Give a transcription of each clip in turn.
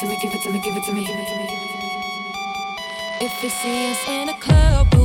to me, give it to me, give it to me. If you see us in a club.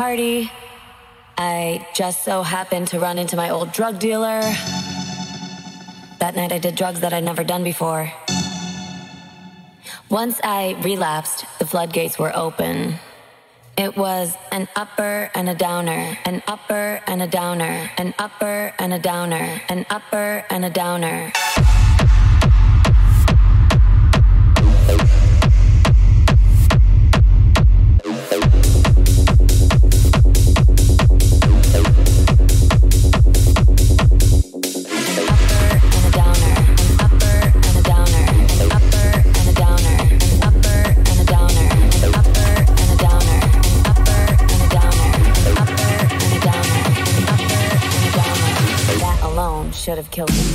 Party. I just so happened to run into my old drug dealer. That night I did drugs that I'd never done before. Once I relapsed, the floodgates were open. It was an upper and a downer, an upper and a downer, an upper and a downer, an upper and a downer. Killed.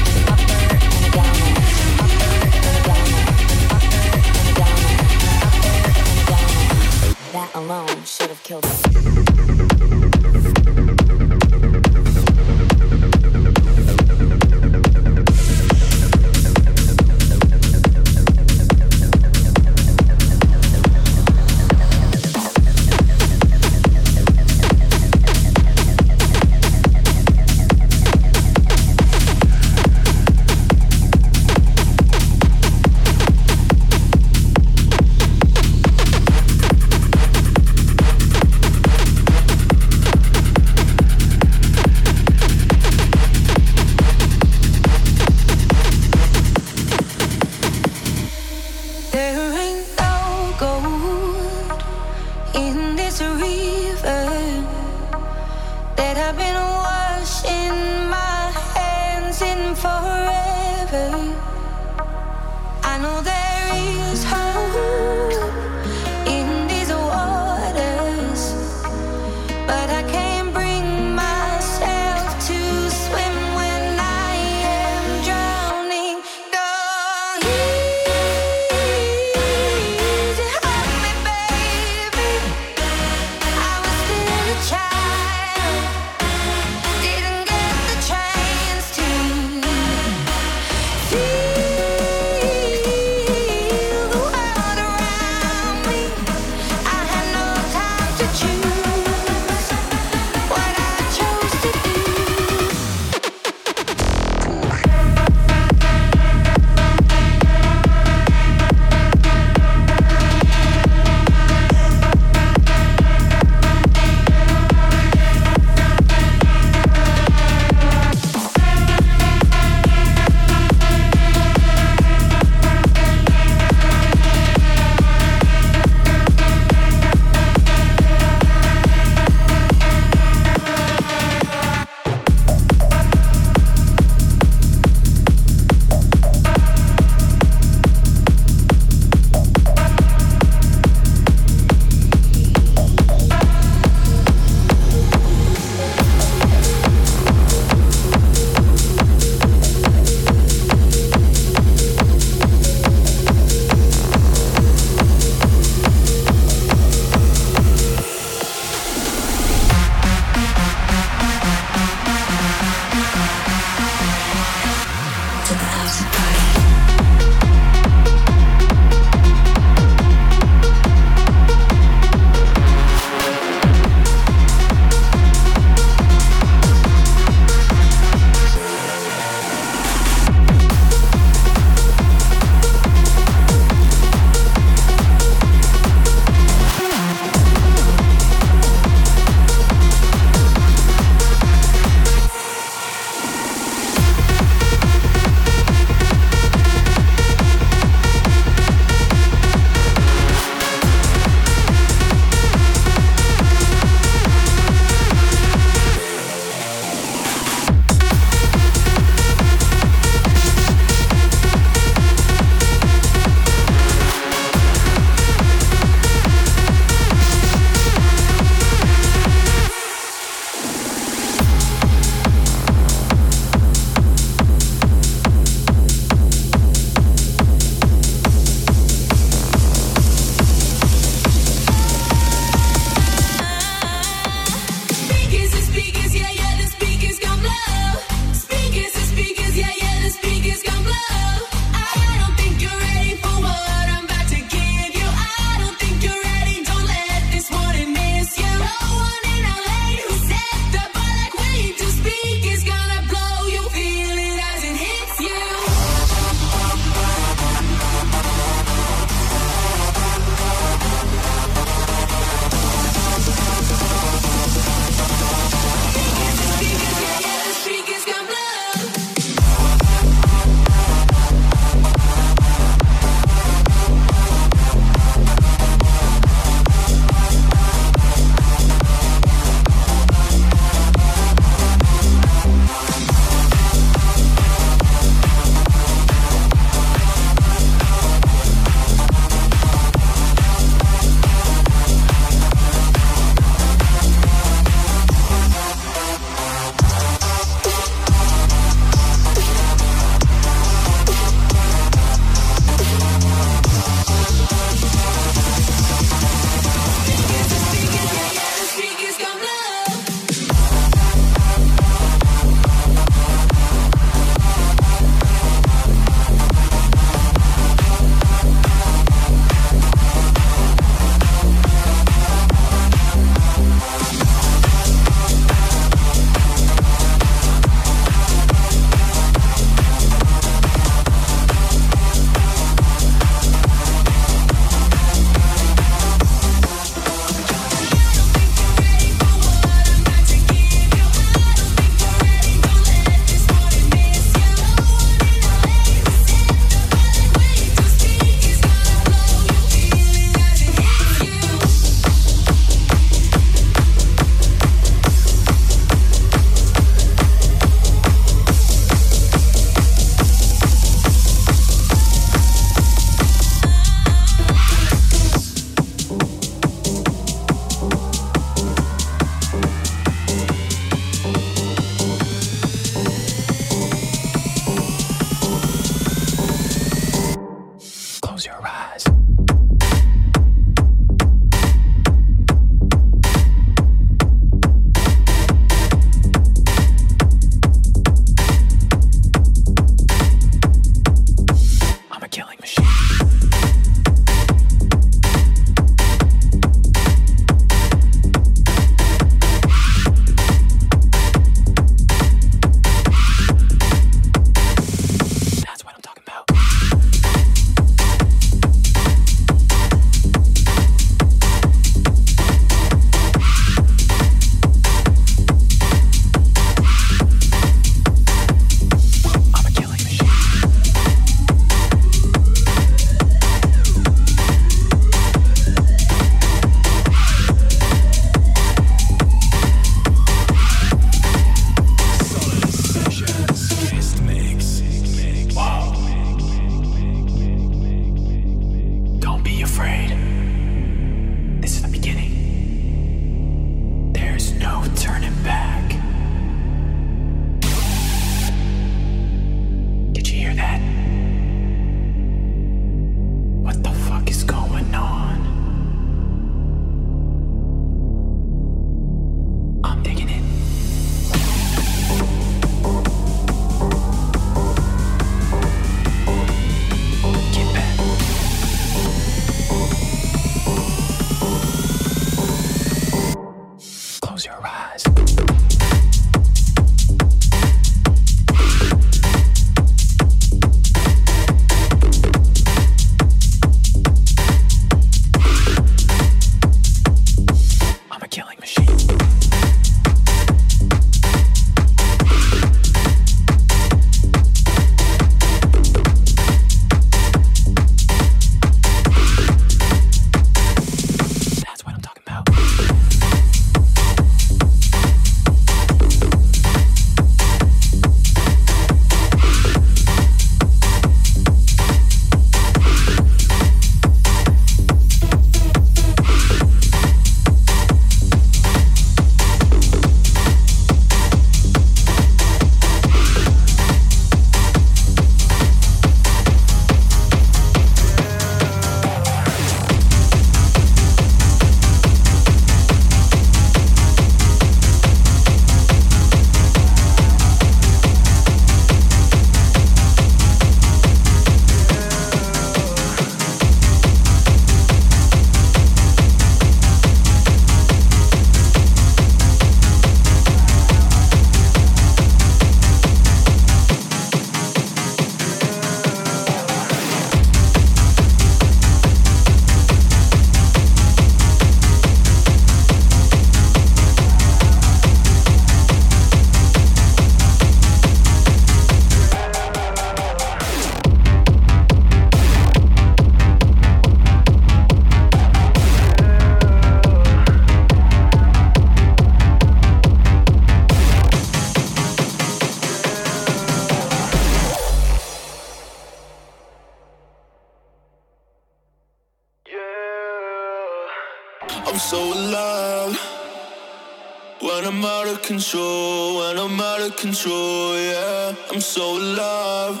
Control, when I'm out of control, yeah, I'm so alive.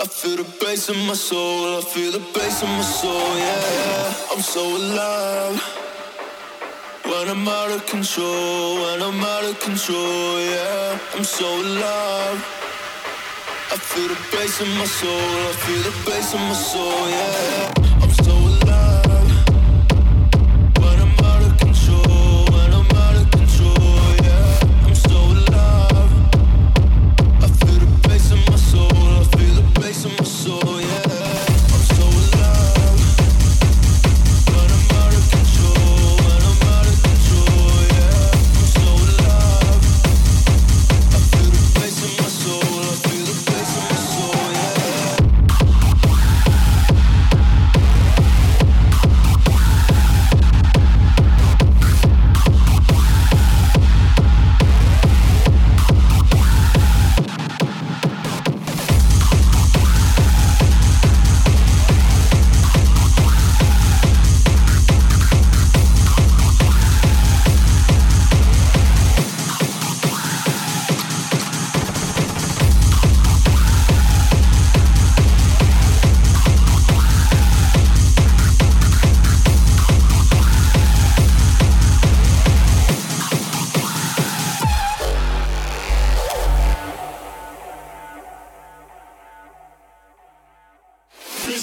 I feel the bass in my soul, I feel the bass in my soul, yeah, I'm so alive. When I'm out of control, when I'm out of control, yeah, I'm so alive. I feel the bass in my soul, I feel the bass in my soul, yeah,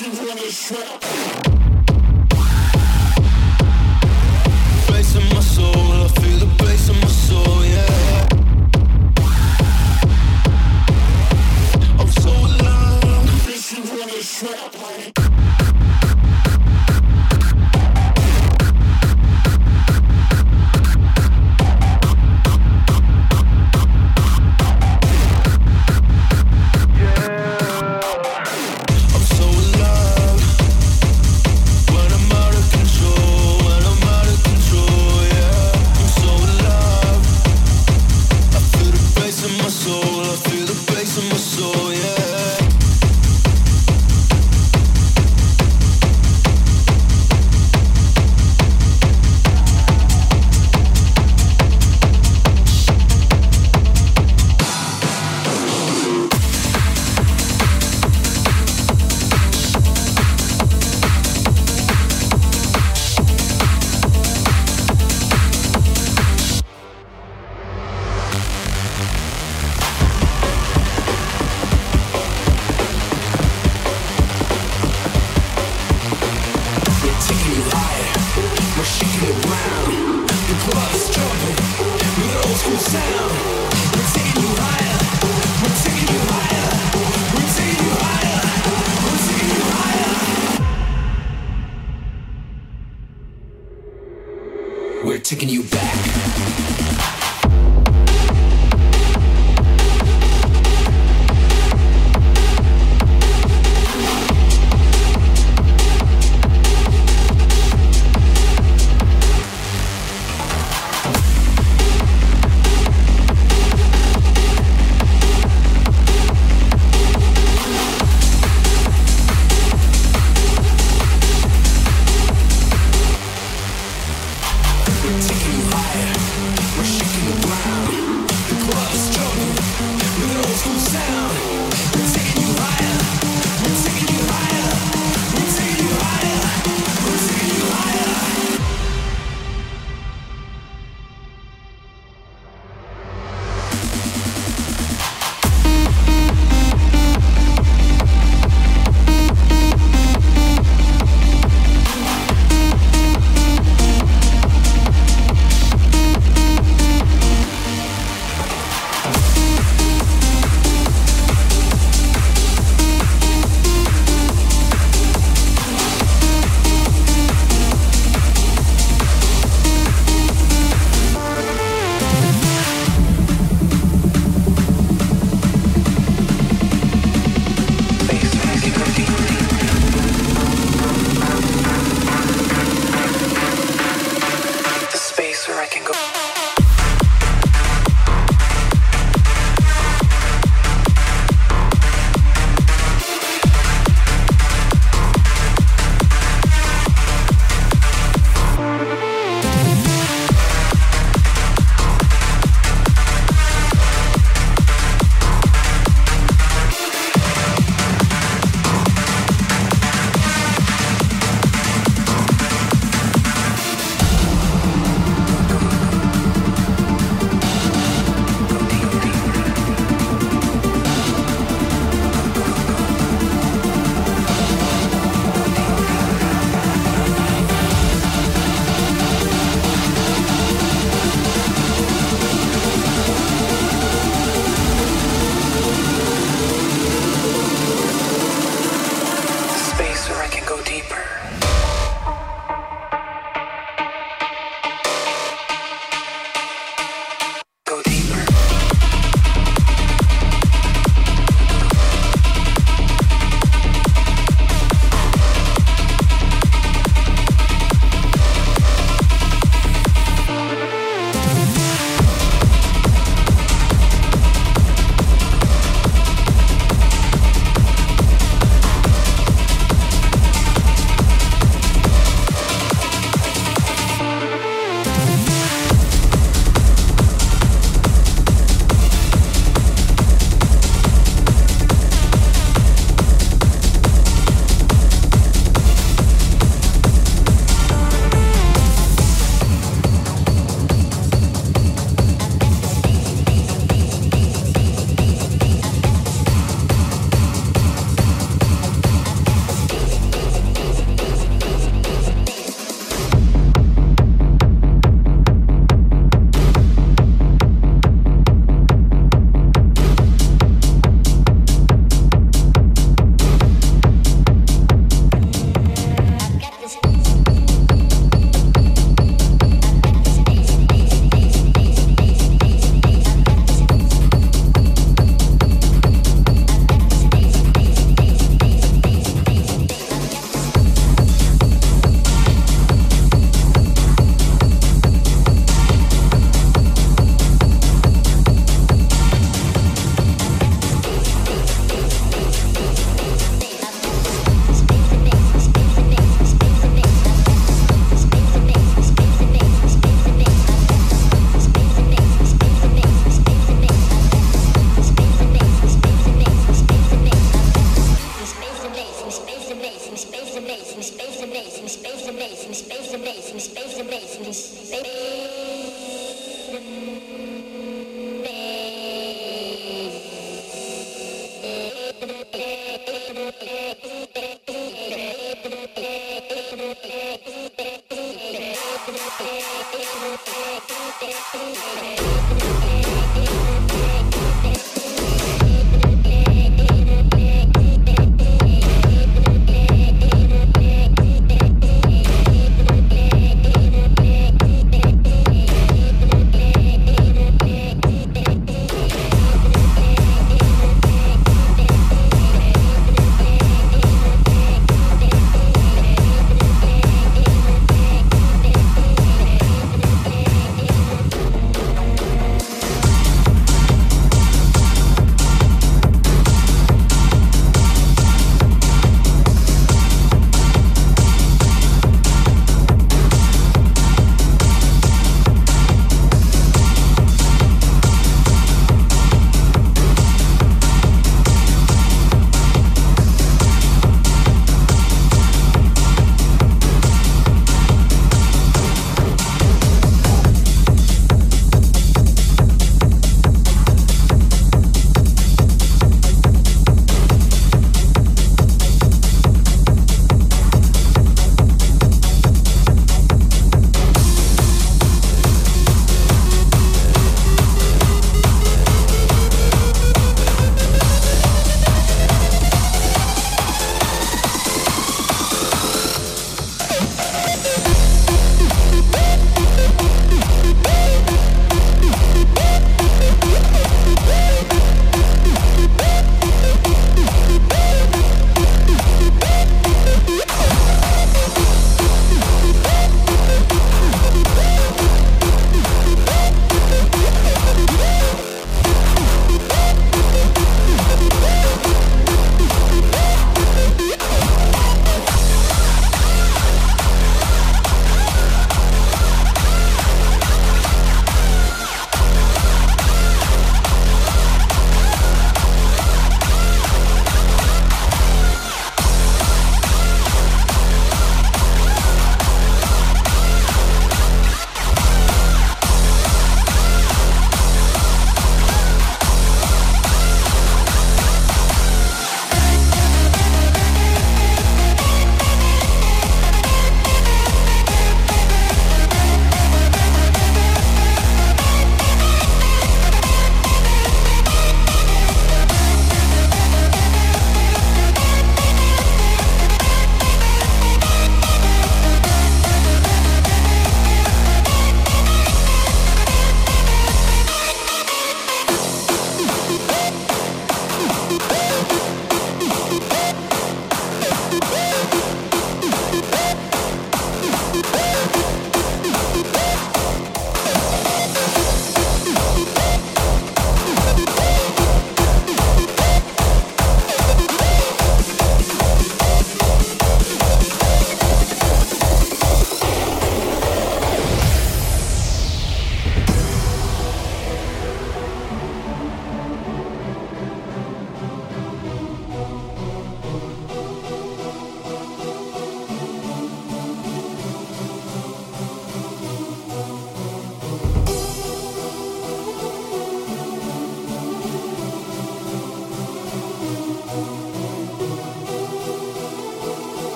You wanna shut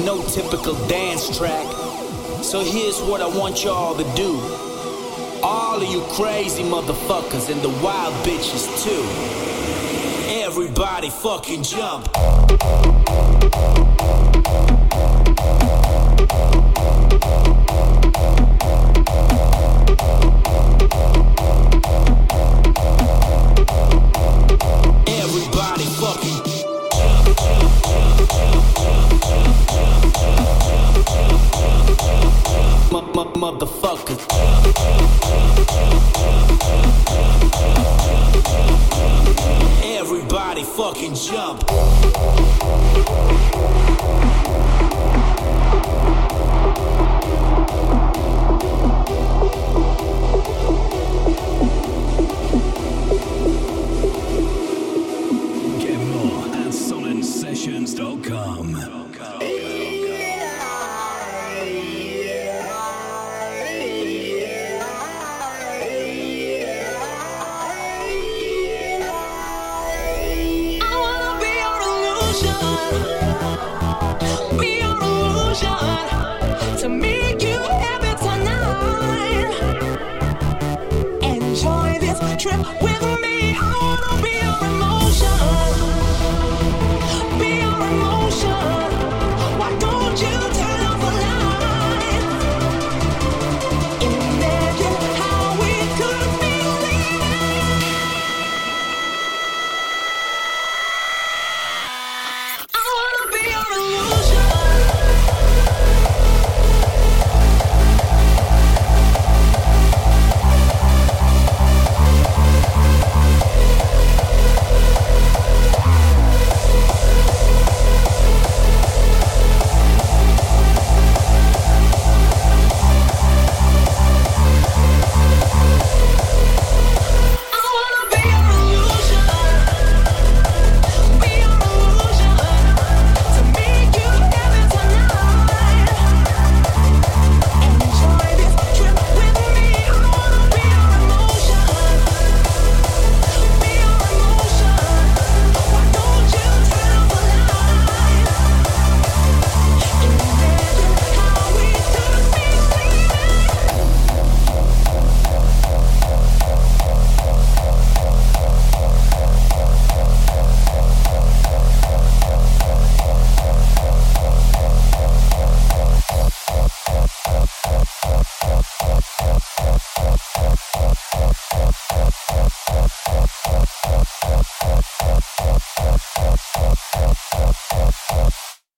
ain't no typical dance track. So here's what I want y'all to do. All of you crazy motherfuckers and the wild bitches too. Everybody fucking jump.